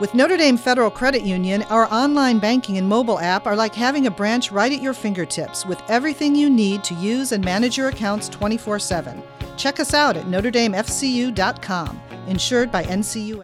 With Notre Dame Federal Credit Union, our online banking and mobile app are like having a branch right at your fingertips with everything you need to use and manage your accounts 24 7. Check us out at NotreDameFCU.com, insured by NCUA.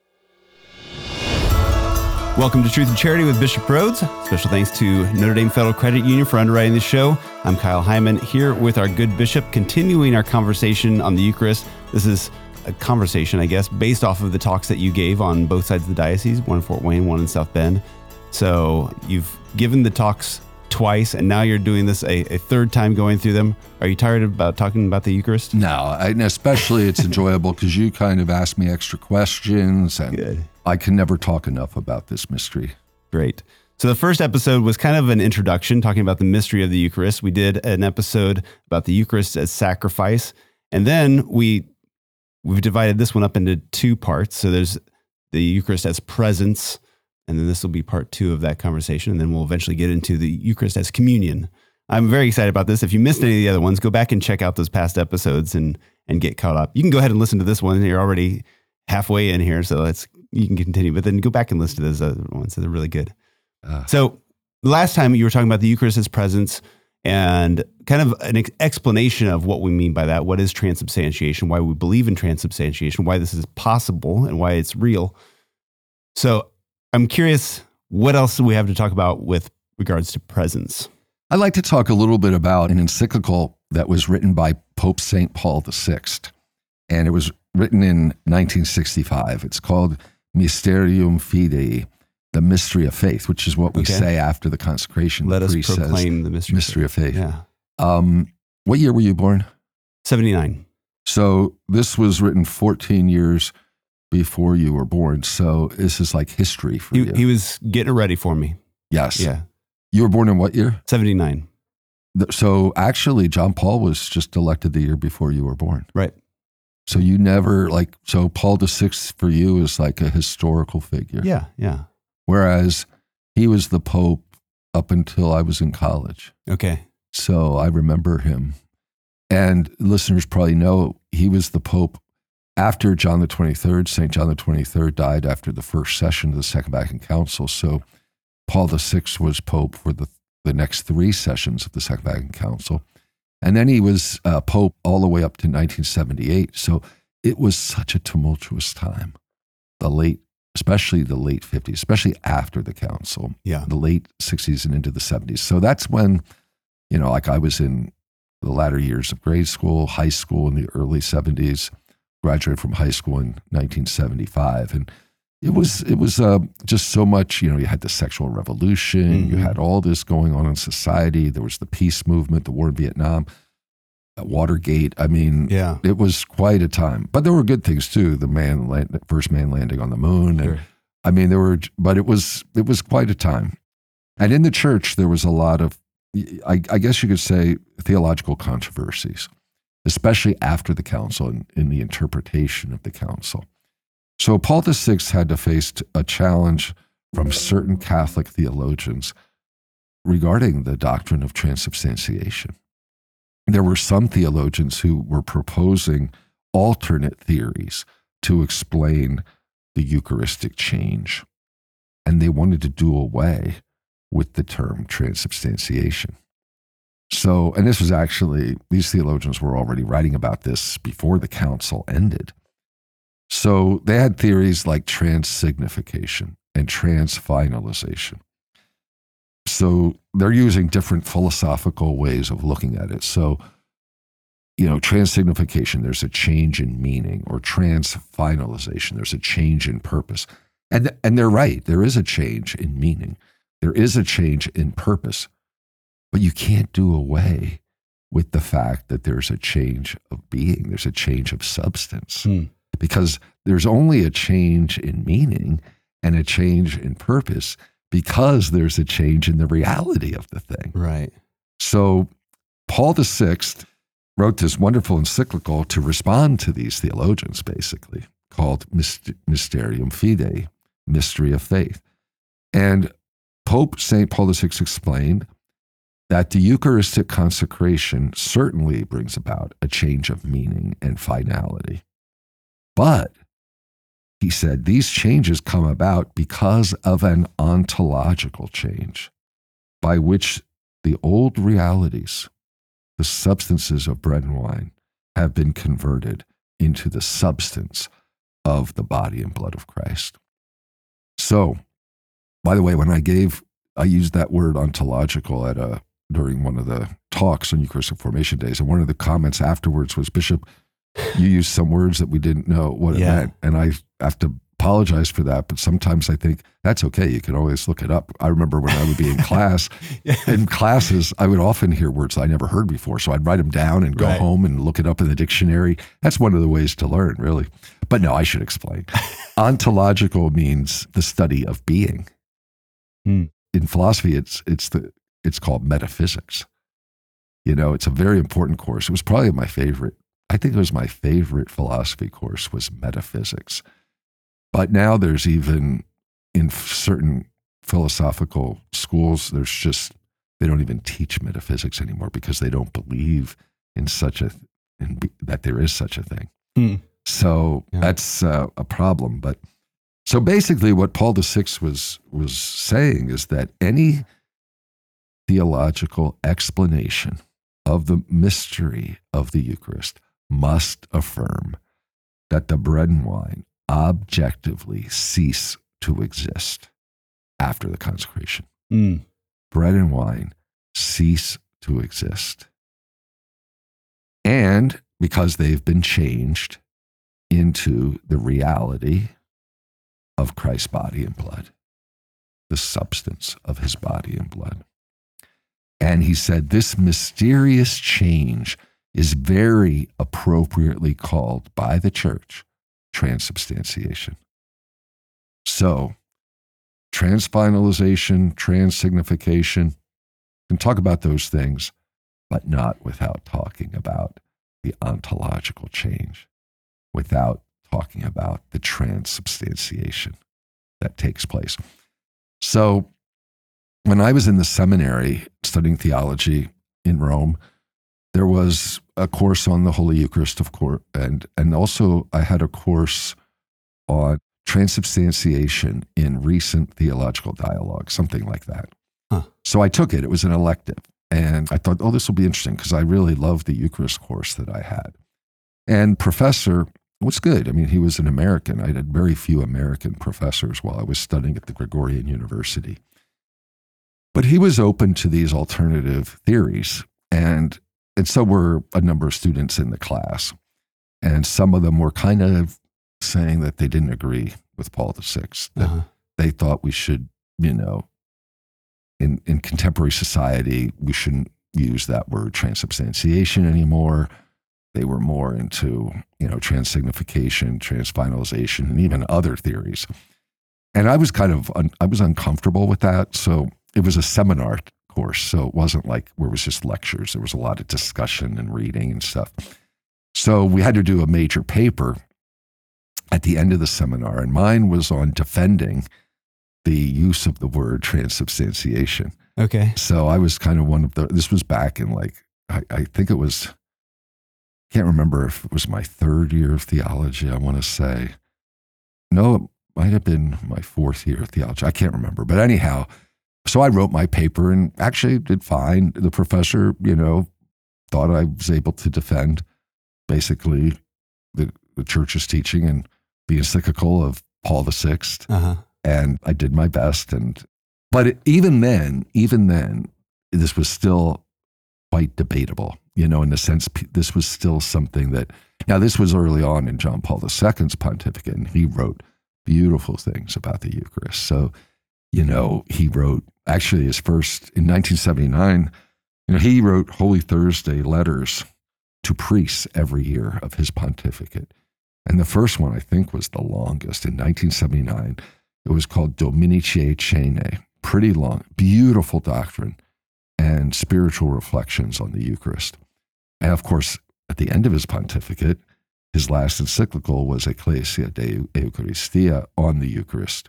Welcome to Truth and Charity with Bishop Rhoades. Special thanks to Notre Dame Federal Credit Union for underwriting the show. I'm Kyle Hyman here with our good bishop, continuing our conversation on the Eucharist. This is a conversation, I guess, based off of the talks that you gave on both sides of the diocese, one in Fort Wayne, one in South Bend. So you've given the talks twice, and now you're doing this a, a third time going through them. Are you tired about talking about the Eucharist? No, and especially it's enjoyable because you kind of ask me extra questions, and Good. I can never talk enough about this mystery. Great. So the first episode was kind of an introduction, talking about the mystery of the Eucharist. We did an episode about the Eucharist as sacrifice, and then we we've divided this one up into two parts. So there's the Eucharist as presence, and then this will be part two of that conversation, and then we'll eventually get into the Eucharist as communion. I'm very excited about this. If you missed any of the other ones, go back and check out those past episodes and and get caught up. You can go ahead and listen to this one. You're already halfway in here, so let's you can continue. But then go back and listen to those other ones. They're really good. Uh, So last time you were talking about the Eucharist as presence and kind of an ex- explanation of what we mean by that. What is transubstantiation? Why we believe in transubstantiation? Why this is possible and why it's real. So I'm curious, what else do we have to talk about with regards to presence? I'd like to talk a little bit about an encyclical that was written by Pope St. Paul VI, and it was written in 1965. It's called Mysterium Fidei, the mystery of faith, which is what we Okay. say after the consecration. Let The us priest says, proclaim the mystery. mystery of faith. Yeah, Um, what year were you born? 79. So this was written 14 years before you were born. So this is like history for He, you. he was getting it ready for me. yes. Yeah, You were born in what year? 79. So actually, John Paul was just elected the year before you were born. Right. So you never like so Paul the Sixth for you is like a historical figure. Yeah, yeah. Whereas he was the Pope up until I was in college. Okay. So I remember him. And listeners probably know he was the Pope after John the 23rd. St. John the 23rd died after the first session of the Second Vatican Council. So Paul VI was Pope for the, the next three sessions of the Second Vatican Council. And then he was uh, Pope all the way up to 1978. So it was such a tumultuous time. The late, especially the late 50s, especially after the council Yeah. the late 60s and into the 70s. So that's when, you know, like I was in the latter years of grade school, high school in the early 70s, graduated from high school in 1975. And it was, it was uh, just so much, you know, you had the sexual revolution, you Mhm. had all this going on in society. There was the peace movement, the war in Vietnam, Watergate. I mean, Yeah. it was quite a time. But there were good things too. The man, land, first man landing on the moon, and I mean, there were, but it was it was quite a time. And in the church, there was a lot of, I, I guess you could say, theological controversies, especially after the council and in the interpretation of the council. So Paul VI had to face a challenge from certain Catholic theologians regarding the doctrine of transubstantiation. There were some theologians who were proposing alternate theories to explain the Eucharistic change. And they wanted to do away with the term transubstantiation. So, and this was actually, these theologians were already writing about this before the council ended. So they had theories like transsignification and transfinalization. So they're using different philosophical ways of looking at it. So, you know, transsignification, there's a change in meaning, or transfinalization, there's a change in purpose. And, and they're right, there is a change in meaning, there is a change in purpose, but you can't do away with the fact that there's a change of being, there's a change of substance, Hmm. because there's only a change in meaning and a change in purpose because there's a change in the reality of the thing. Right. So, Paul VI wrote this wonderful encyclical to respond to these theologians, basically, called Myst- Mysterium Fidei, Mystery of Faith. And Pope St. Paul VI explained that the Eucharistic consecration certainly brings about a change of meaning and finality. But he said, these changes come about because of an ontological change by which the old realities, the substances of bread and wine, have been converted into the substance of the body and blood of Christ. So, by the way, when I gave, I used that word ontological at a during one of the talks on Eucharistic Formation Days, and one of the comments afterwards was, Bishop, you used some words that we didn't know what it Yeah. meant, and I have to apologize for that. But sometimes I think that's okay. You can always look it up. I remember when I would be in class, in classes, I would often hear words I never heard before, so I'd write them down and go Right. home and look it up in the dictionary. That's one of the ways to learn, really. But no, I should explain. Ontological means the study of being. Hmm. In philosophy, it's it's the it's called metaphysics. You know, it's a very important course. It was probably my favorite. I think it was my favorite philosophy course was metaphysics. But now there's even in certain philosophical schools, there's just they don't even teach metaphysics anymore because they don't believe in such a in that there is such a thing. Hmm. So Yeah. that's uh, a problem. But so basically, what Paul VI was was saying is that any theological explanation of the mystery of the Eucharist must affirm that the bread and wine objectively cease to exist after the consecration. Mm. Bread and wine cease to exist. And because they've been changed into the reality of Christ's body and blood, the substance of his body and blood. And he said, This mysterious change is very appropriately called by the church transubstantiation. So, transfinalization, transsignification, can talk about those things, but not without talking about the ontological change, without talking about the transubstantiation that takes place. So, when I was in the seminary studying theology in Rome, there was a course on the Holy Eucharist, of course, and and also I had a course on transubstantiation in recent theological dialogue, something like that. Huh. So I took it. It was an elective, and I thought, oh, this will be interesting because I really loved the Eucharist course that I had. And professor was good. I mean, he was an American. I had very few American professors while I was studying at the Gregorian University. But he was open to these alternative theories. And, and so were a number of students in the class. And some of them were kind of saying that they didn't agree with Paul VI, that Uh-huh. they thought we should, you know, in, in contemporary society, we shouldn't use that word transubstantiation anymore. They were more into, you know, transsignification, transfinalization, and even other theories. And I was kind of, un, I was uncomfortable with that. So it was a seminar course. So it wasn't like where it was just lectures. There was a lot of discussion and reading and stuff. So we had to do a major paper at the end of the seminar, and mine was on defending the use of the word transubstantiation. Okay. So I was kind of one of the, this was back in like, I, I think it was, can't remember if it was my third year of theology, I want to say. No, it might have been my fourth year of theology. I can't remember. But anyhow, so I wrote my paper and actually did fine. The professor, you know, thought I was able to defend basically the, the church's teaching and the encyclical of Paul VI Uh-huh. and I did my best. And but it, even then, even then, this was still quite debatable. You know, in the sense this was still something that now this was early on in John Paul II's pontificate, and he wrote beautiful things about the Eucharist. So, you know, he wrote actually his first in 1979. You know, he wrote Holy Thursday letters to priests every year of his pontificate. And the first one, I think, was the longest in 1979. It was called Dominicae Cenae, pretty long, beautiful doctrine and spiritual reflections on the Eucharist. And of course, at the end of his pontificate, his last encyclical was Ecclesia de Eucharistia on the Eucharist.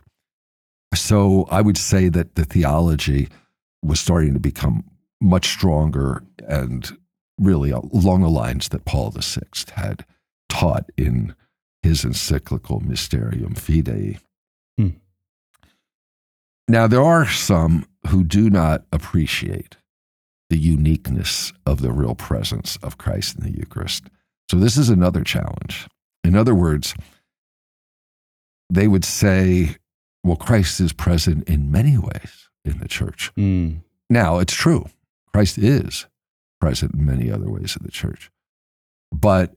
So I would say that the theology was starting to become much stronger and really along the lines that Paul VI had taught in his encyclical Mysterium Fidei. Hmm. Now, there are some who do not appreciate the uniqueness of the real presence of Christ in the Eucharist. So, this is another challenge. In other words, they would say, well, Christ is present in many ways in the church. Mm. Now, it's true. Christ is present in many other ways in the church, but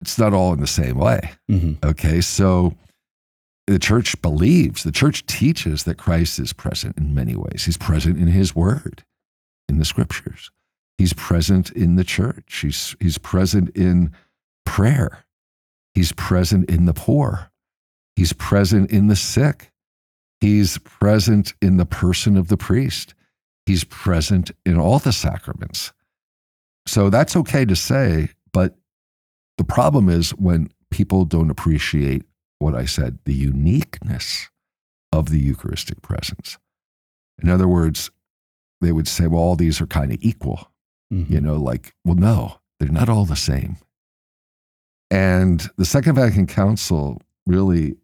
it's not all in the same way. Mhm. Okay. So the church believes, the church teaches that Christ is present in many ways. He's present in his word, in the scriptures. He's present in the church. He's, he's present in prayer. He's present in the poor. He's present in the sick. He's present in the person of the priest. He's present in all the sacraments. So that's okay to say, but the problem is when people don't appreciate what I said, the uniqueness of the Eucharistic presence. In other words, they would say, well, all these are kind of equal. Mhm. You know, like, well, no, they're not all the same. And the Second Vatican Council really,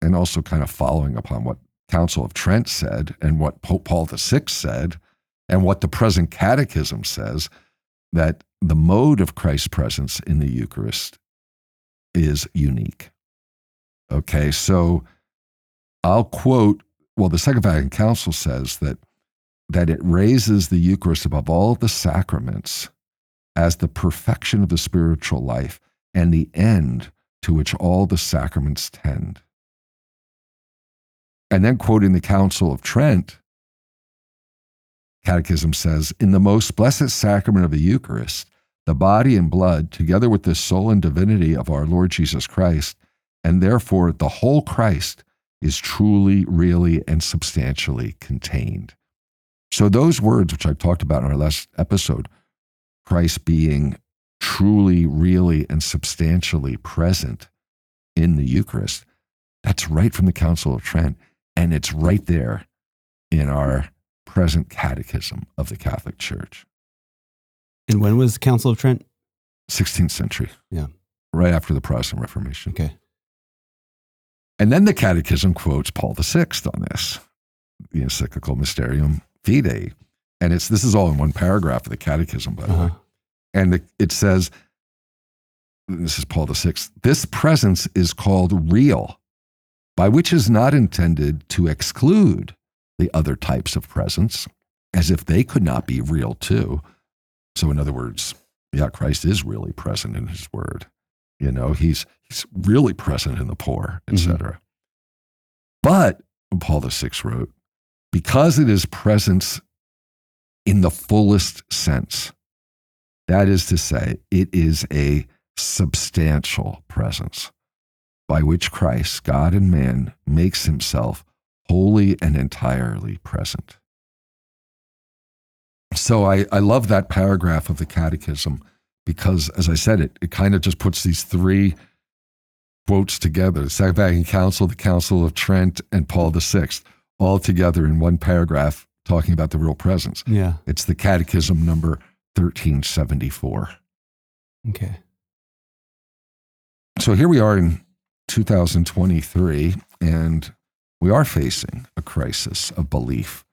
and also kind of following upon what Council of Trent said and what Pope Paul VI said, and what the present catechism says, that the mode of Christ's presence in the Eucharist is unique. Okay, so I'll quote, well, the Second Vatican Council says that that it raises the Eucharist above all the sacraments as the perfection of the spiritual life and the end to which all the sacraments tend. And then quoting the Council of Trent, Catechism says, In the most blessed sacrament of the Eucharist, the body and blood, together with the soul and divinity of our Lord Jesus Christ, and therefore the whole Christ, is truly, really, and substantially contained. So, those words, which I talked about in our last episode, Christ being truly, really, and substantially present in the Eucharist, that's right from the Council of Trent. And it's right there in our present catechism of the Catholic Church, And when was the Council of Trent? 16th century. Yeah. Right after the Protestant Reformation. Okay. And then the catechism quotes Paul VI on this, the encyclical Mysterium Fidei. And it's this is all in one paragraph of the catechism, by the way. Uh-huh. And it, it says, this is Paul VI, this presence is called real, by which is not intended to exclude the other types of presence, as if they could not be real too. So, in other words, yeah, Christ is really present in his word. You know, he's, he's really present in the poor, etc. But, Paul VI wrote, because it is presence in the fullest sense, that is to say, it is a substantial presence by which Christ, God and man, makes himself wholly and entirely present. So I, I love that paragraph of the Catechism because, as I said, it, it kind of just puts these three quotes together the Second Vatican Council, the Council of Trent, and Paul VI, all together in one paragraph talking about the real presence. Yeah. It's the Catechism number 1374. Okay. So here we are in 2023, and we are facing a crisis of belief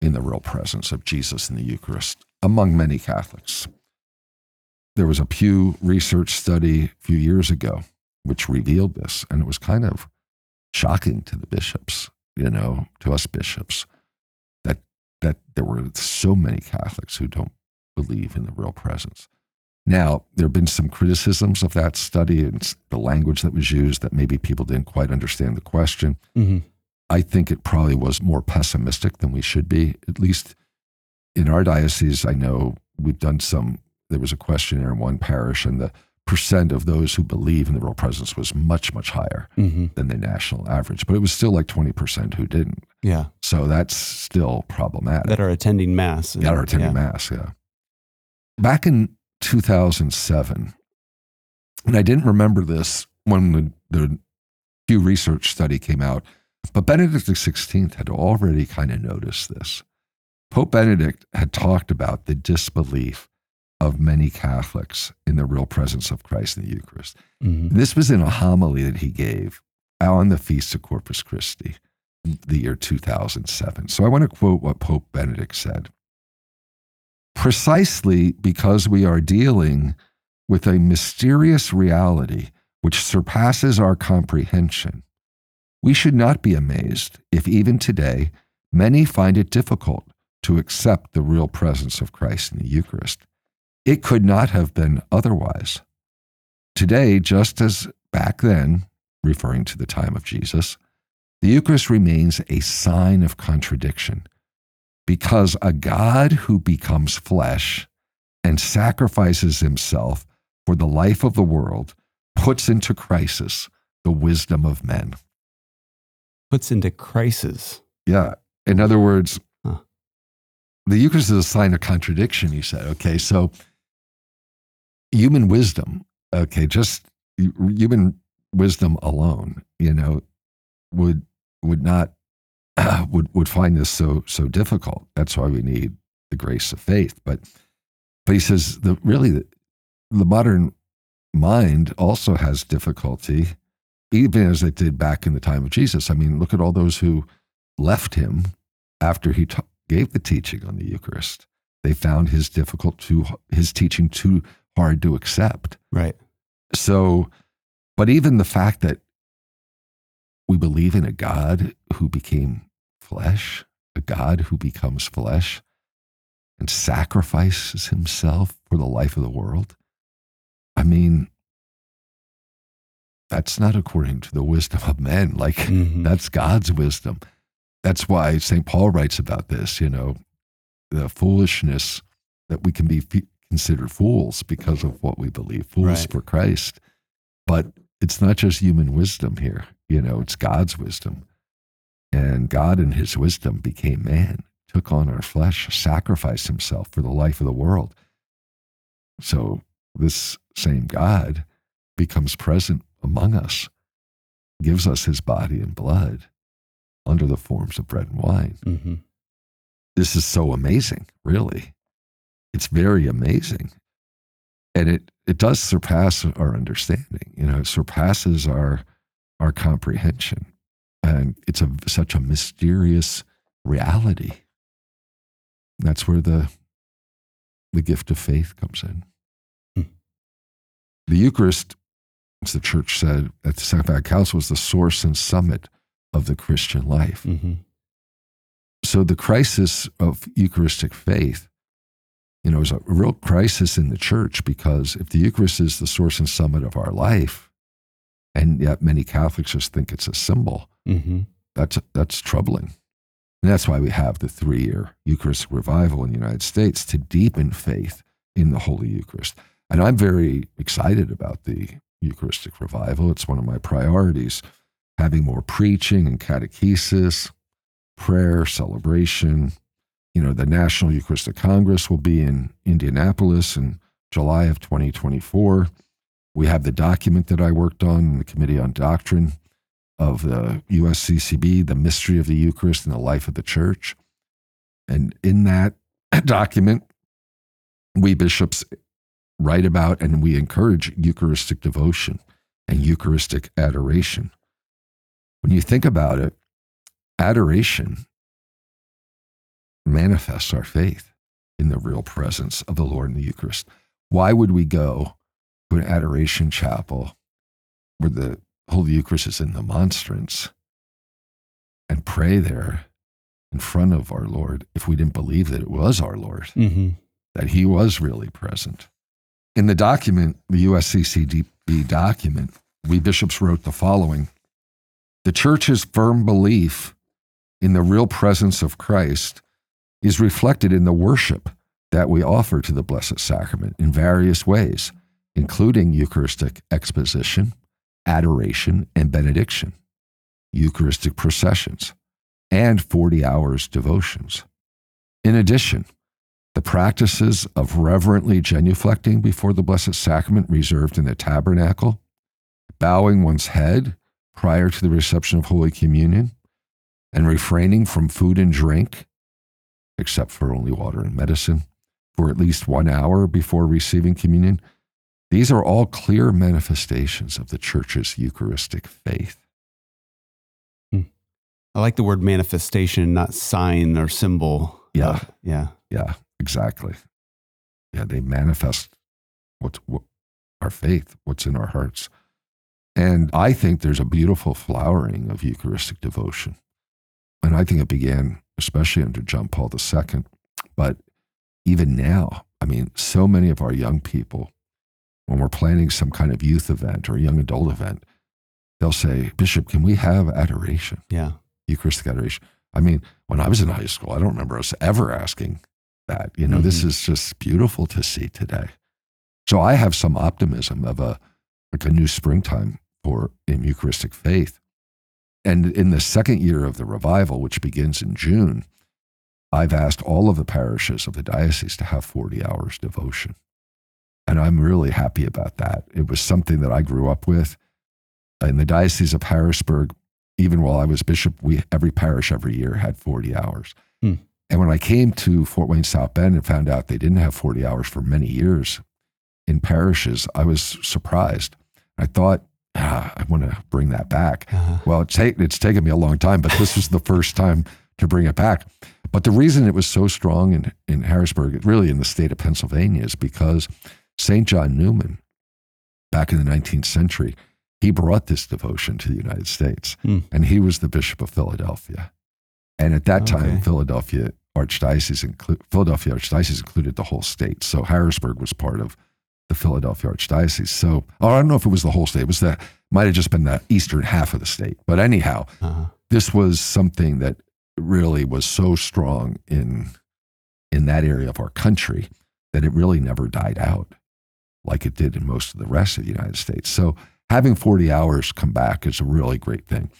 in the real presence of Jesus in the Eucharist among many Catholics. There was a Pew Research study a few years ago which revealed this, and it was kind of shocking to the bishops, you know, to us bishops, that that there were so many Catholics who don't believe in the real presence. Now, there have been some criticisms of that study and the language that was used that maybe people didn't quite understand the question. hmm I think it probably was more pessimistic than we should be. At least in our diocese, I know we've done some, there was a questionnaire in one parish, and the percent of those who believe in the real presence was much, much higher hmm than the national average, but it was still like 20% who didn't. Yeah. So that's still problematic. That are attending mass. and- Yeah, are attending yeah. mass, yeah. Back in 2007, and I didn't remember this when the, the Pew Research study came out, but Benedict XVI had already kind of noticed this. Pope Benedict had talked about the disbelief of many Catholics in the real presence of Christ in the Eucharist. Mm-hmm. This was in a homily that he gave on the Feast of Corpus Christi, the year 2007. So I want to quote what Pope Benedict said. Precisely because we are dealing with a mysterious reality which surpasses our comprehension, we should not be amazed if even today many find it difficult to accept the real presence of Christ in the Eucharist. It could not have been otherwise. Today, just as back then, referring to the time of Jesus, the Eucharist remains a sign of contradiction because a God who becomes flesh and sacrifices himself for the life of the world puts into crisis the wisdom of men. Puts into crisis. Yeah. In other words, Huh. the Eucharist is a sign of contradiction, you said. Okay. So human wisdom, okay, just human wisdom alone, you know, would would not would would find this so so difficult. That's why we need the grace of faith. But but he says the really the, the modern mind also has difficulty, even as it did back in the time of Jesus. I mean, look at all those who left him after he ta- gave the teaching on the Eucharist. They found his difficult to his teaching too hard to accept. Right. So, but even the fact that we believe in a God who became flesh, a God who becomes flesh and sacrifices himself for the life of the world, I mean, that's not according to the wisdom of men. Like, Mhm. that's God's wisdom. That's why St. Paul writes about this, you know, the foolishness that we can be considered fools because of what we believe, fools Right. for Christ. But it's not just human wisdom here, you know, it's God's wisdom. And God, in his wisdom, became man, took on our flesh, sacrificed himself for the life of the world. So this same God becomes present among us, gives us his body and blood under the forms of bread and wine. Mhm. This is so amazing, really. It's very amazing. And it, it does surpass our understanding. You know, it surpasses our our comprehension. And it's a such a mysterious reality. That's where the the gift of faith comes in. Hmm. The Eucharist, as the church said at the Second Vatican Council, was the source and summit of the Christian life. Mhm. So the crisis of Eucharistic faith, you know, is a real crisis in the church because if the Eucharist is the source and summit of our life, and yet many Catholics just think it's a symbol, Mhm. that's that's troubling. And that's why we have the three-year Eucharistic revival in the United States to deepen faith in the Holy Eucharist. And I'm very excited about the Eucharistic revival. It's one of my priorities, having more preaching and catechesis, prayer, celebration. You know, the National Eucharistic Congress will be in Indianapolis in July of 2024. We have the document that I worked on in the Committee on Doctrine of the USCCB, the mystery of the Eucharist and the life of the church. And in that document, we bishops write about and we encourage Eucharistic devotion and Eucharistic adoration. When you think about it, adoration manifests our faith in the real presence of the Lord in the Eucharist. Why would we go to an adoration chapel where the Holy Eucharist is in the monstrance and pray there in front of our Lord if we didn't believe that it was our Lord, Mhm. that He was really present? In the document, the USCCB document, we bishops wrote the following The church's firm belief in the real presence of Christ is reflected in the worship that we offer to the Blessed Sacrament in various ways, including Eucharistic exposition, adoration, and benediction, Eucharistic processions, and 40 hours devotions. In addition, the practices of reverently genuflecting before the Blessed Sacrament reserved in the tabernacle, bowing one's head prior to the reception of Holy Communion, and refraining from food and drink, except for only water and medicine, for at least one hour before receiving communion. These are all clear manifestations of the church's Eucharistic faith. I like the word manifestation, not sign or symbol. Yeah. Uh, yeah. Yeah, exactly. Yeah, they manifest what's what, our faith, what's in our hearts. And I think there's a beautiful flowering of Eucharistic devotion. And I think it began especially under John Paul II. But even now, I mean, so many of our young people, when we're planning some kind of youth event or young adult event, they'll say, Bishop, can we have adoration? Yeah. Eucharistic adoration. I mean, when I was in high school, I don't remember us ever asking that. You know, this Mhm. is just beautiful to see today. So I have some optimism of a like a new springtime for in Eucharistic faith. And in the second year of the revival, which begins in June, I've asked all of the parishes of the diocese to have 40 hours devotion. And I'm really happy about that. It was something that I grew up with. In the Diocese of Harrisburg, even while I was bishop, we every parish every year had 40 hours. Hmm. And when I came to Fort Wayne South Bend and found out they didn't have 40 hours for many years in parishes, I was surprised. I thought, ah, I want to bring that back. Uh-huh. Well, it's, it's taken me a long time, but this was the first time to bring it back. But the reason it was so strong in, in Harrisburg, really in the state of Pennsylvania, is because St. John Neumann, back in the 19th century, he brought this devotion to the United States. Hmm. And he was the Bishop of Philadelphia. And at that time, Philadelphia Archdiocese, inclu- Philadelphia Archdiocese included the whole state. So Harrisburg was part of the Philadelphia Archdiocese. So I don't know if it was the whole state. It was the might have just been the eastern half of the state. But anyhow, Uh-huh. this was something that really was so strong in in that area of our country that it really never died out like it did in most of the rest of the United States. So having 40 hours come back is a really great thing.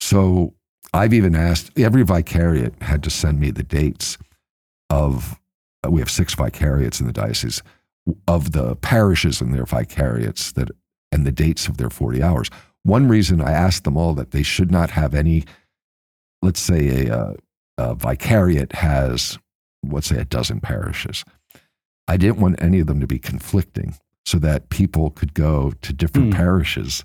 So I've even asked every vicariate had to send me the dates of we have six vicariates in the diocese of the parishes and their vicariates that and the dates of their 40 hours. One reason I asked them all that they should not have any, let's say a, uh, a vicariate has, let's say a dozen parishes. I didn't want any of them to be conflicting so that people could go to different Hmm. parishes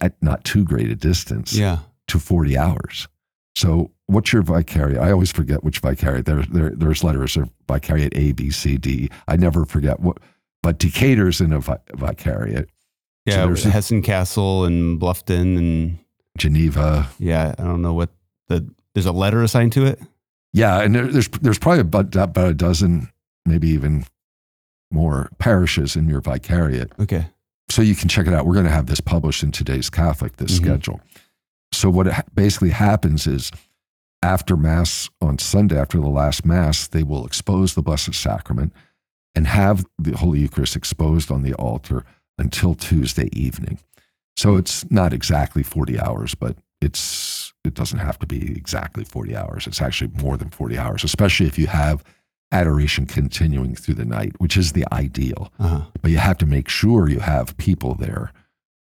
at not too great a distance Yeah. to 40 hours. So, what's your vicariate? I always forget which vicariate. There, there, there's letters of vicariate A, B, C, D. I never forget what, but Decatur's in a vi- vicariate. Yeah. there's a- Hessen Cassel and Bluffton and Geneva. yeah, I don't know what the there's a letter assigned to it. Yeah, and there, there's there's probably about, about a dozen, maybe even more parishes in your vicariate. Okay. so you can check it out. We're going to have this published in today's Catholic, this Mhm. schedule. So what ha- basically happens is after Mass on Sunday, after the last Mass, they will expose the Blessed Sacrament and have the Holy Eucharist exposed on the altar until Tuesday evening. So it's not exactly 40 hours, but it's it doesn't have to be exactly 40 hours. It's actually more than 40 hours, especially if you have adoration continuing through the night, which is the ideal Uh-huh. but you have to make sure you have people there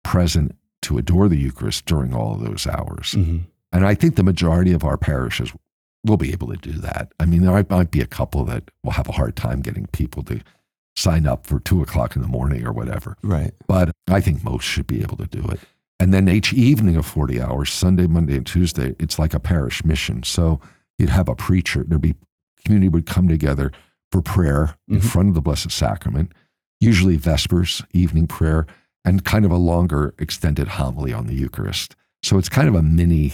present to adore the Eucharist during all of those hours. hmm And I think the majority of our parishes will be able to do that. I mean, there might- be a couple that will have a hard time getting people to sign up for two o'clock in the morning or whatever, Right. but I think most should be able to do it. And then each evening of 40 hours, Sunday, Monday, and Tuesday, it's like a parish mission. So you'd have a preacher, there'd be community would come together for prayer in Mhm. front of the Blessed Sacrament, usually Vespers, evening prayer, and kind of a longer extended homily on the Eucharist. So it's kind of a mini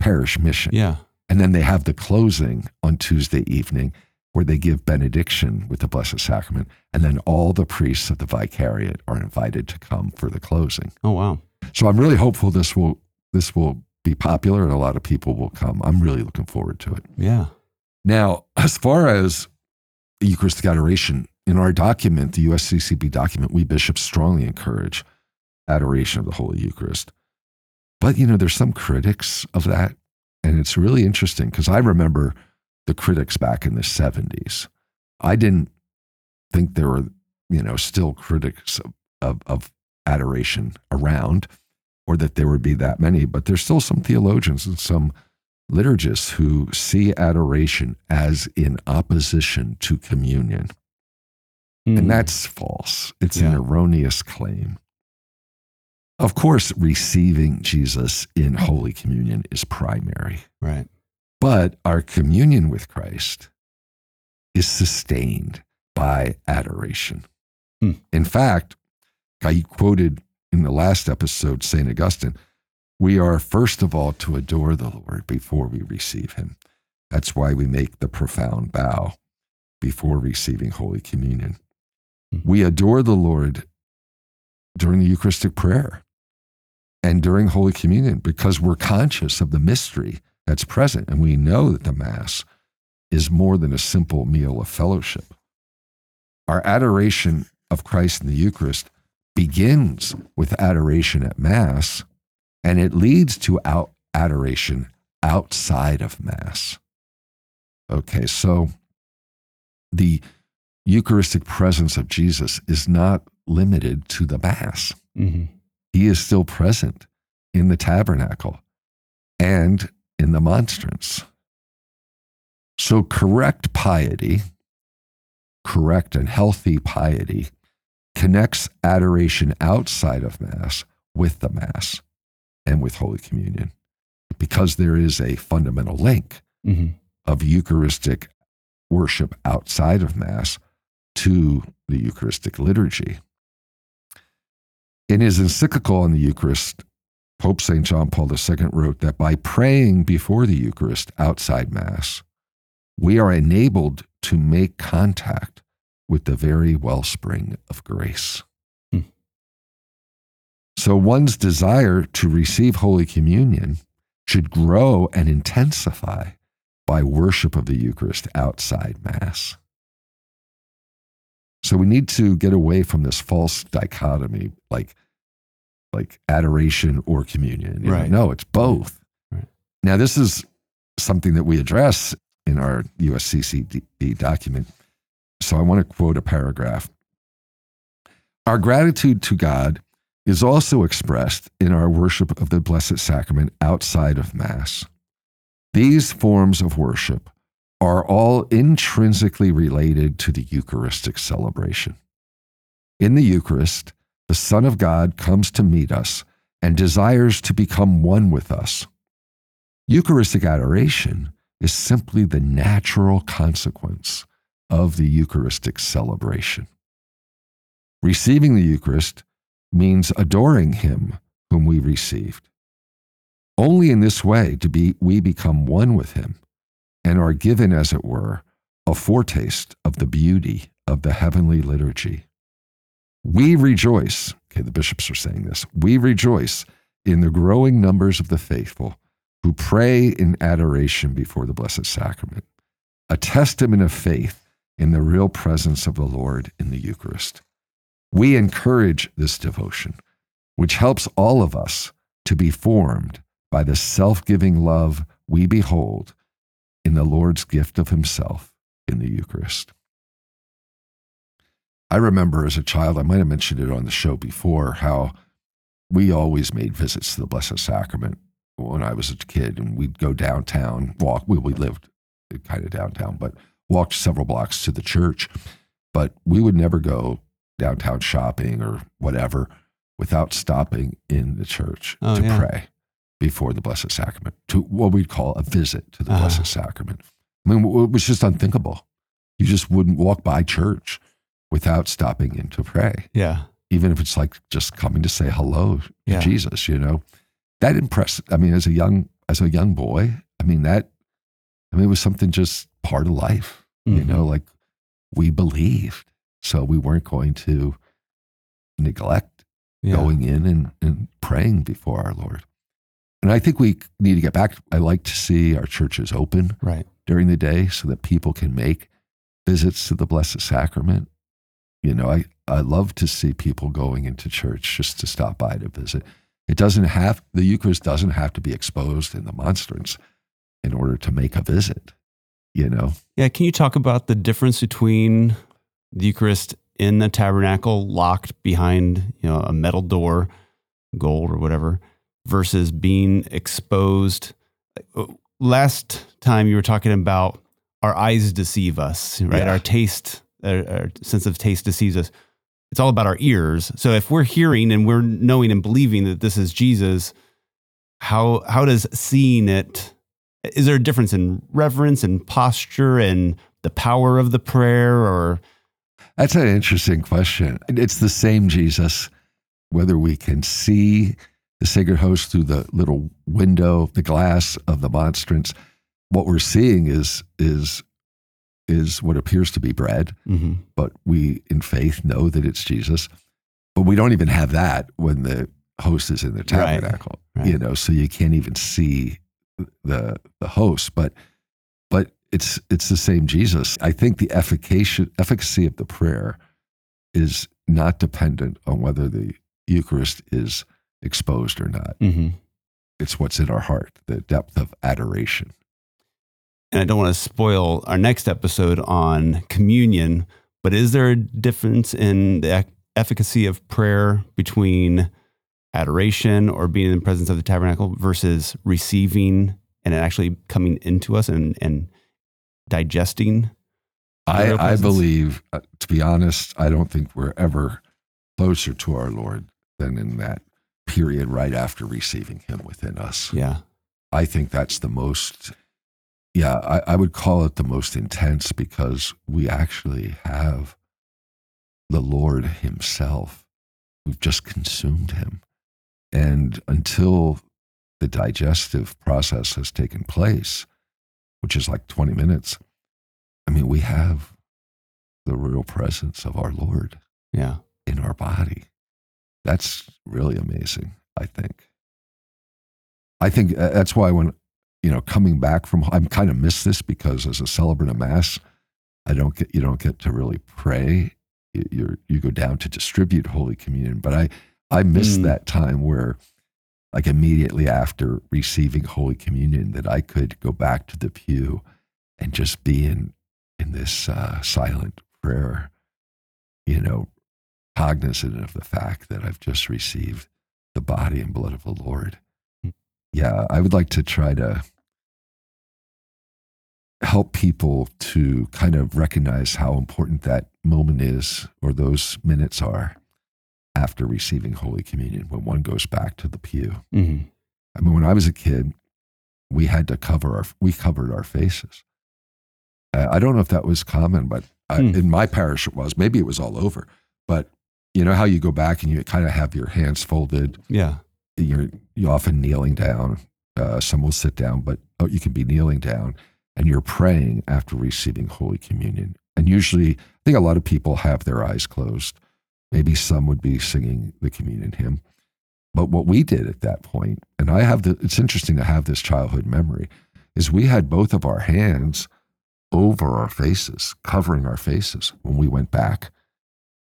parish mission. Yeah. And then they have the closing on Tuesday evening where they give benediction with the Blessed Sacrament. And then all the priests of the vicariate are invited to come for the closing. Oh wow. So I'm really hopeful this will this will be popular and a lot of people will come. I'm really looking forward to it. Yeah. Now, as far as Eucharistic adoration, in our document, the USCCB document, we bishops strongly encourage adoration of the Holy Eucharist. But, you know, there's some critics of that. And it's really interesting because I remember the critics back in the 70s. I didn't think there were, you know, still critics of, of, of adoration around or that there would be that many, but there's still some theologians and some liturgists who see adoration as in opposition to communion. Mm. And that's false. It's an erroneous claim. Of course, receiving Jesus in Holy Communion is primary, right. but our communion with Christ is sustained by adoration. Hmm. In fact, I quoted in the last episode St. Augustine we are first of all to adore the Lord before we receive him. That's why we make the profound bow before receiving Holy Communion. Hmm. We adore the Lord during the Eucharistic prayer and during Holy Communion because we're conscious of the mystery that's present and we know that the Mass is more than a simple meal of fellowship. Our adoration of Christ in the Eucharist begins with adoration at Mass and it leads to out adoration outside of Mass. Okay, so the Eucharistic presence of Jesus is not limited to the Mass. hmm He is still present in the tabernacle and in the monstrance. So, correct piety, correct and healthy piety, connects adoration outside of Mass with the Mass and with Holy Communion because there is a fundamental link hmm of Eucharistic worship outside of Mass to the Eucharistic liturgy. In his encyclical on the Eucharist, Pope St. John Paul II wrote that by praying before the Eucharist outside Mass, we are enabled to make contact with the very wellspring of grace. Hmm. So one's desire to receive Holy Communion should grow and intensify by worship of the Eucharist outside Mass. So we need to get away from this false dichotomy, like like adoration or communion. You know, Right. No, it's both. Right. Now, this is something that we address in our USCCB document. So I want to quote a paragraph. Our gratitude to God is also expressed in our worship of the Blessed Sacrament outside of Mass. These forms of worship are all intrinsically related to the Eucharistic celebration. In the Eucharist, the Son of God comes to meet us and desires to become one with us. Eucharistic adoration is simply the natural consequence of the Eucharistic celebration. Receiving the Eucharist means adoring Him whom we received. Only in this way do we become one with Him and are given, as it were, a foretaste of the beauty of the heavenly liturgy. We rejoice, okay, the bishops are saying this, we rejoice in the growing numbers of the faithful who pray in adoration before the Blessed Sacrament, a testament of faith in the real presence of the Lord in the Eucharist. We encourage this devotion, which helps all of us to be formed by the self giving love we behold in the Lord's gift of Himself in the Eucharist. I remember as a child, I might have mentioned it on the show before, how we always made visits to the Blessed Sacrament when I was a kid, and we'd go downtown, walk. We, we lived kind of downtown, but walked several blocks to the church. But we would never go downtown shopping or whatever without stopping in the church Oh, to yeah. pray before the Blessed Sacrament, to what we'd call a visit to the Uh-huh. Blessed Sacrament. I mean, it was just unthinkable. You just wouldn't walk by church without stopping in to pray, Yeah. even if it's like just coming to say hello to Yeah. Jesus. You know, that impressed. I mean, as a young as a young boy, I mean that. I mean, it was something just part of life. You Mhm. know, like we believed, so we weren't going to neglect Yeah. going in and, and praying before our Lord. And I think we need to get back. I like to see our churches open Right. during the day so that people can make visits to the Blessed Sacrament. You know, I, I love to see people going into church just to stop by to visit. It doesn't have, the Eucharist doesn't have to be exposed in the monstrance in order to make a visit, you know? Yeah. Can you talk about the difference between the Eucharist in the tabernacle, locked behind you know a metal door, gold or whatever, versus being exposed? Uh, last time you were talking about our eyes deceive us, right? Yeah. Our taste our, our sense of taste deceives us. It's all about our ears. So if we're hearing and we're knowing and believing that this is Jesus, how how does seeing it? Is there a difference in reverence and posture and the power of the prayer, or That's an interesting question. It's the same Jesus, whether we can see the sacred host through the little window, the glass of the monstrance. What we're seeing is is is what appears to be bread, mm-hmm. but we in faith know that it's Jesus. But we don't even have that when the host is in the Right, tabernacle. right. You know, so you can't even see the the host. But but it's it's the same Jesus. I think the efficacious efficacy of the prayer is not dependent on whether the Eucharist is exposed or not. Mm-hmm. It's what's in our heart, the depth of adoration. and I don't want to spoil our next episode on communion, but is there a difference in the efficacy of prayer between adoration or being in the presence of the tabernacle versus receiving and it actually coming into us and, and digesting? I, I believe, uh, to be honest, I don't think we're ever closer to our Lord than in that period right after receiving Him within us. Yeah. I think that's the most, yeah, I, I would call it the most intense because we actually have the Lord Himself. We've just consumed Him. And until the digestive process has taken place, which is like 20 minutes, I mean, we have the real presence of our Lord Yeah. in our body. That's really amazing, I think. I think uh, that's why when, you know, coming back from, I'm kind of miss this because as a celebrant of Mass, I don't get, you don't get to really pray. You, you're, you go down to distribute Holy Communion. But I, I miss Mm. that time where, like immediately after receiving Holy Communion, that I could go back to the pew and just be in, in this uh, silent prayer, you know, cognizant of the fact that I've just received the body and blood of the Lord. Hmm. Yeah, I would like to try to help people to kind of recognize how important that moment is or those minutes are after receiving Holy Communion when one goes back to the pew. Mm-hmm. I mean, when I was a kid, we had to cover our we covered our faces. Uh, I don't know if that was common, but I, Hmm. in my parish it was. Maybe it was all over. But you know how you go back and you kind of have your hands folded. Yeah. You're you often kneeling down. Uh, some will sit down, but oh, you can be kneeling down, and you're praying after receiving Holy Communion. And usually, I think a lot of people have their eyes closed. Maybe some would be singing the communion hymn. But what we did at that point, and I have the, it's interesting to have this childhood memory, is we had both of our hands over our faces, covering our faces when we went back.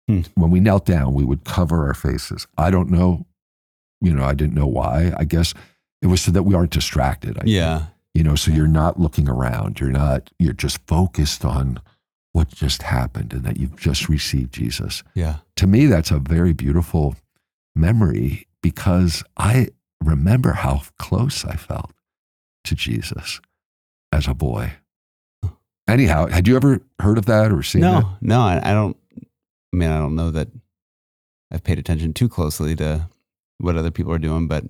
Hmm. When we knelt down, we would cover our faces. I don't know, you know, I didn't know why. I guess it was so that we aren't distracted. I think. Yeah. You know, so you're not looking around. You're not, you're just focused on what just happened and that you've just received Jesus Yeah. to me, that's a very beautiful memory because I remember how close I felt to Jesus as a boy. Anyhow, had you ever heard of that or seen No, no, I, I don't. I mean, I don't know that I've paid attention too closely to what other people are doing, but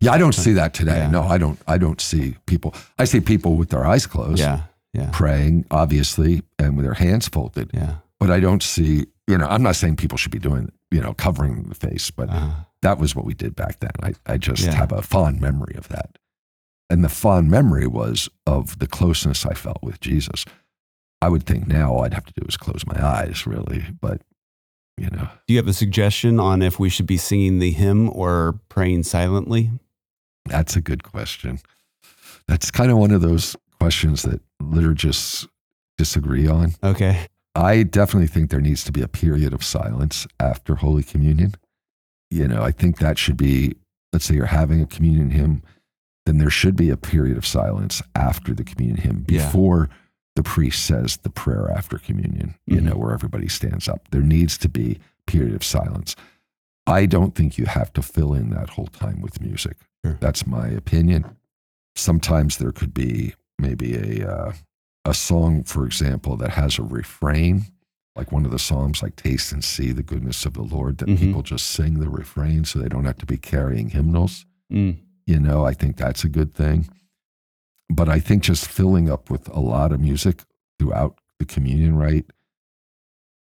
Yeah, I don't see that today. Yeah. No, I don't. I don't see people. I see people with their eyes closed, yeah, yeah, praying, obviously, and with their hands folded. yeah. But I don't see. You know, I'm not saying people should be doing, you know, covering the face, but Uh, that was what we did back then. I, I just Yeah. have a fond memory of that. And the fond memory was of the closeness I felt with Jesus. I would think now all I'd have to do is close my eyes, really. But, you know, do you have a suggestion on if we should be singing the hymn or praying silently? that's a good question. That's kind of one of those questions that liturgists disagree on. Okay. I definitely think there needs to be a period of silence after Holy Communion. You know, I think that should be, let's say you're having a communion hymn, then there should be a period of silence after the communion hymn Yeah. The priest says the prayer after communion, you Mhm. know, where everybody stands up. There needs to be period of silence. I don't think you have to fill in that whole time with music. Sure. That's my opinion. Sometimes there could be maybe a uh, a song, for example, that has a refrain like one of the Psalms, like taste and see the goodness of the Lord, that Mhm. people just sing the refrain so they don't have to be carrying hymnals. Mm. You know, I think that's a good thing. But I think just filling up with a lot of music throughout the communion rite,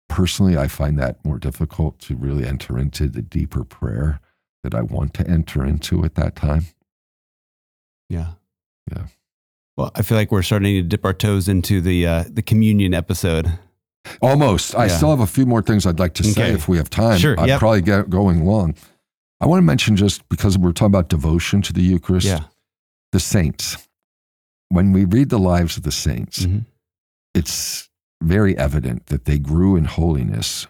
personally, I find that more difficult to really enter into the deeper prayer that I want to enter into at that time. Yeah. Yeah. Well, I feel like we're starting to dip our toes into the uh, the communion episode. Almost. I Yeah. still have a few more things I'd like to say Okay. if we have time. Sure, I'm yep. probably get going long. I want to mention just because we're talking about devotion to the Eucharist, Yeah. the saints. When we read the lives of the saints, Mhm. it's very evident that they grew in holiness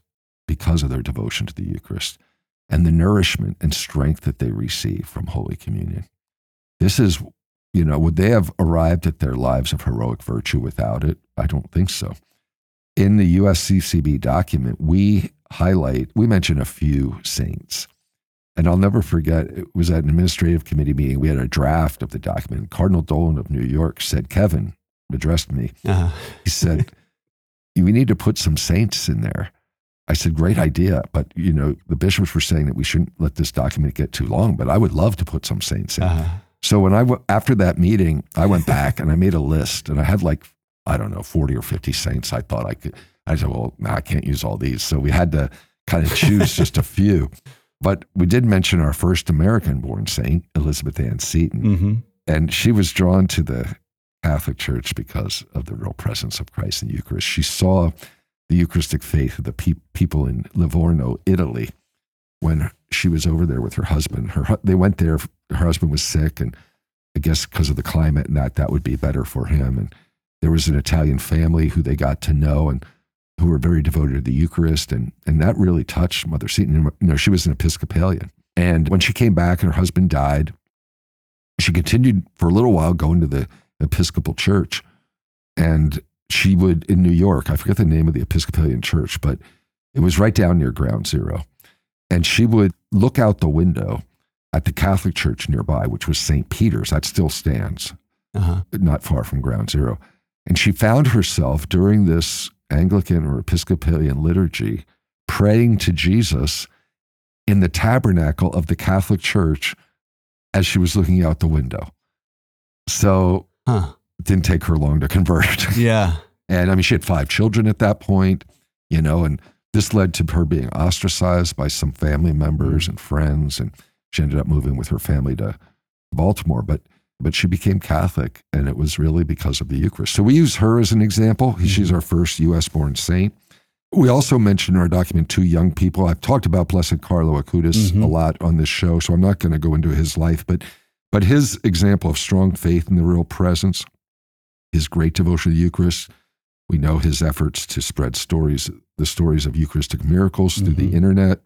because of their devotion to the Eucharist and the nourishment and strength that they receive from Holy Communion. This is, you know, would they have arrived at their lives of heroic virtue without it? I don't think so. In the USCCB document, we highlight, we mention a few saints. And I'll never forget, it was at an administrative committee meeting. We had a draft of the document. Cardinal Dolan of New York said, Kevin addressed me. Uh-huh. He said, We need to put some saints in there. I said, Great idea. But, you know, the bishops were saying that we shouldn't let this document get too long, but I would love to put some saints in. Uh-huh. So when I, w- after that meeting, I went back and I made a list and I had like, I don't know, 40 or 50 saints. I thought I could, I said, well, no, I can't use all these. So we had to kind of choose just a few. But we did mention our first American born saint, Elizabeth Ann Seton. hmm And she was drawn to the Catholic Church because of the real presence of Christ in the Eucharist. She saw the Eucharistic faith of the pe- people in Livorno, Italy, when she was over there with her husband. Her hu- they went there. Her husband was sick, and I guess because of the climate and that, that would be better for him. And there was an Italian family who they got to know and who were very devoted to the Eucharist, and and that really touched Mother Seton. You know, she was an Episcopalian, and when she came back and her husband died, she continued for a little while going to the Episcopal Church, and she would in New York. I forget the name of the Episcopalian church, but it was right down near Ground Zero, and she would look out the window at the Catholic church nearby, which was St. Peter's. That still stands Uh-huh. not far from Ground Zero. And she found herself during this Anglican or Episcopalian liturgy praying to Jesus in the tabernacle of the Catholic Church as she was looking out the window. So Huh. it didn't take her long to convert. Yeah. And I mean, she had five children at that point, you know, and this led to her being ostracized by some family members mm. and friends. And she ended up moving with her family to Baltimore. But but she became Catholic, and it was really because of the Eucharist. So we use her as an example. She's our first U.S. born saint. We also mentioned in our document two young people. I've talked about Blessed Carlo Acutis Mhm. a lot on this show, so I'm not going to go into his life, but but his example of strong faith in the real presence, his great devotion to the Eucharist. We know his efforts to spread stories, the stories of Eucharistic miracles through the Mhm. internet.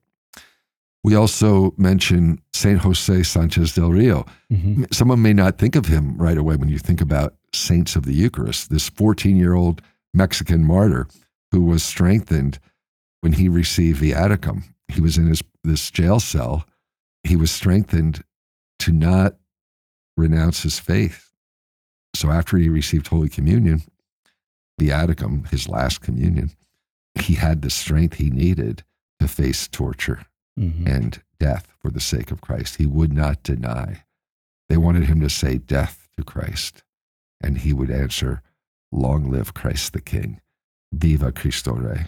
We also mention Saint Jose Sanchez del Rio. hmm Someone may not think of him right away when you think about saints of the Eucharist. This 14 year old Mexican martyr who was strengthened when he received viaticum. He was in his this jail cell. He was strengthened to not renounce his faith. So after he received Holy Communion, viaticum, his last communion, he had the strength he needed to face torture hmm and death for the sake of Christ. He would not deny. They wanted him to say death to Christ, and he would answer, Long live Christ the King. Viva Cristo Rey.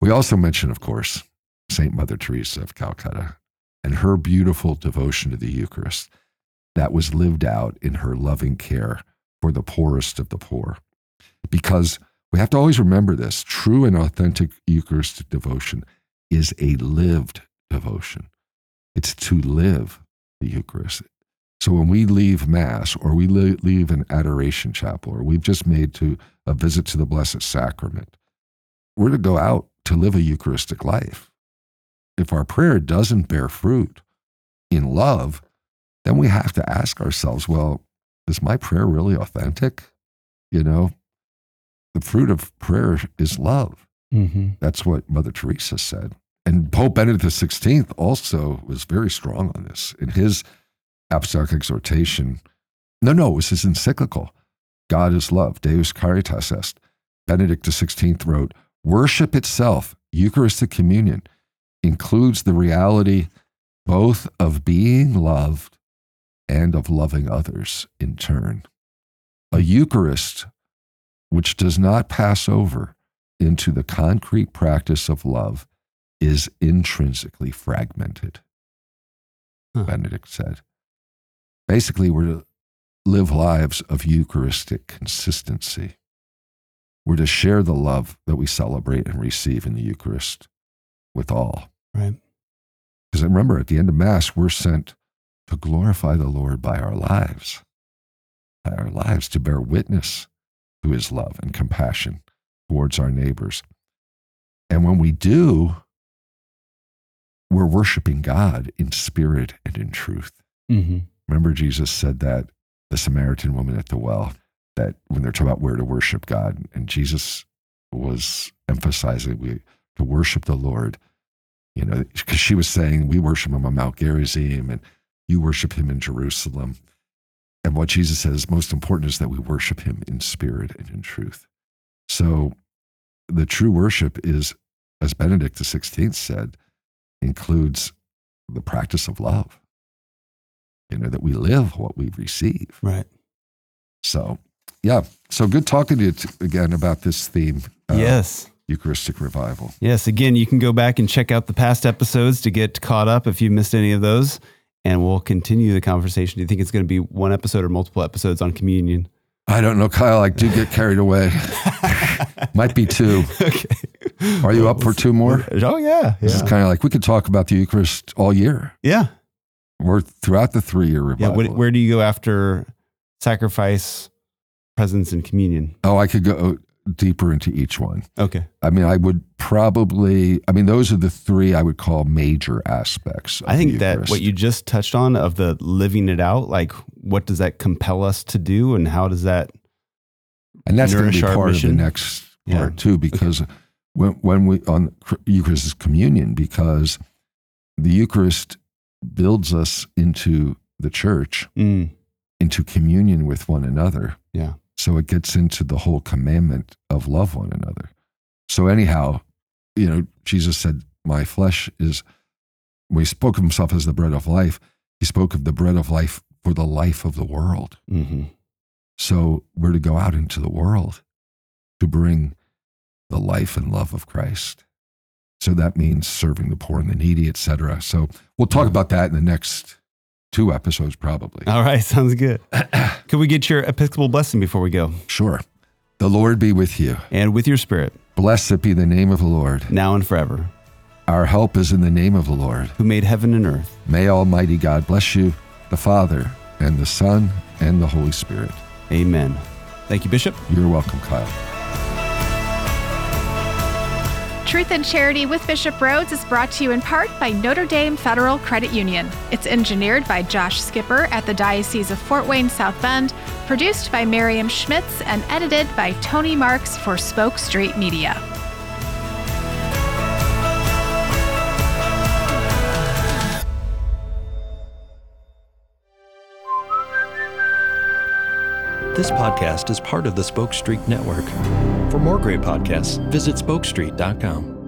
We also mention, of course, St. Mother Teresa of Calcutta and her beautiful devotion to the Eucharist that was lived out in her loving care for the poorest of the poor. Because we have to always remember this true and authentic Eucharistic devotion is a lived devotion. It's to live the Eucharist. So when we leave Mass or we leave an adoration chapel or we've just made to a visit to the Blessed Sacrament, we're to go out to live a Eucharistic life. If our prayer doesn't bear fruit in love, then we have to ask ourselves, well, is my prayer really authentic? You know, the fruit of prayer is love. hmm That's what Mother Teresa said. And Pope Benedict XVI also was very strong on this. In his apostolic exhortation, no, no, it was his encyclical, God is love, Deus Caritas Est. Benedict XVI wrote, Worship itself, Eucharistic communion, includes the reality both of being loved and of loving others in turn. A Eucharist which does not pass over into the concrete practice of love is intrinsically fragmented, Huh. Benedict said. Basically, we're to live lives of Eucharistic consistency. We're to share the love that we celebrate and receive in the Eucharist with all. Right. Because remember, at the end of Mass, we're sent to glorify the Lord by our lives, by our lives to bear witness to his love and compassion towards our neighbors. And when we do, we're worshiping God in spirit and in truth. Mm-hmm. Remember, Jesus said that the Samaritan woman at the well, that when they're talking about where to worship God, and Jesus was emphasizing we to worship the Lord, you know, because she was saying we worship him on Mount Gerizim and you worship him in Jerusalem. And what Jesus says most important is that we worship him in spirit and in truth. So the true worship is, as Benedict XVI said, includes the practice of love. You know, that we live what we receive. Right. So, yeah. So good talking to you t- again about this theme. uh, yes. Eucharistic revival. Yes. Again, you can go back and check out the past episodes to get caught up if you missed any of those. And we'll continue the conversation. Do you think it's going to be one episode or multiple episodes on communion? I don't know, Kyle. I do get carried away. Might be two. okay. Are you up for two more? Oh, yeah. This is kind of like we could talk about the Eucharist all year. Yeah. We're throughout the three year Yeah. revival. What, where do you go after sacrifice, presence, and communion? oh, I could go deeper into each one. Okay. I mean, I would probably, I mean, those are the three I would call major aspects. Of I think that what you just touched on of the living it out, like what does that compel us to do and how does that and that's going to be part mission. of the next Yeah. part too, because when when we on Eucharist is communion, because the Eucharist builds us into the church, Mm, into communion with one another. Yeah. So it gets into the whole commandment of love one another. So anyhow, you know, Jesus said, "My flesh is." He spoke of himself as the bread of life, he spoke of the bread of life for the life of the world. hmm So we're to go out into the world to bring the life and love of Christ. So that means serving the poor and the needy, etc. So we'll talk about that in the next two episodes, probably. All right. Sounds good. Could we get your Episcopal blessing before we go? Sure. The Lord be with you. And with your spirit, Blessed be the name of the Lord. now and forever, Our help is in the name of the Lord. who made heaven and earth. May Almighty God bless you, the Father, and the Son, and the Holy Spirit. Amen. Thank you, Bishop. You're welcome, Kyle. Truth and Charity with Bishop Rhoades is brought to you in part by Notre Dame Federal Credit Union. It's engineered by Josh Skipper at the Diocese of Fort Wayne South Bend, produced by Miriam Schmitz, and edited by Tony Marks for Spoke Street Media. This podcast is part of the Spoke Street Network. For more great podcasts, visit spokestreet.com.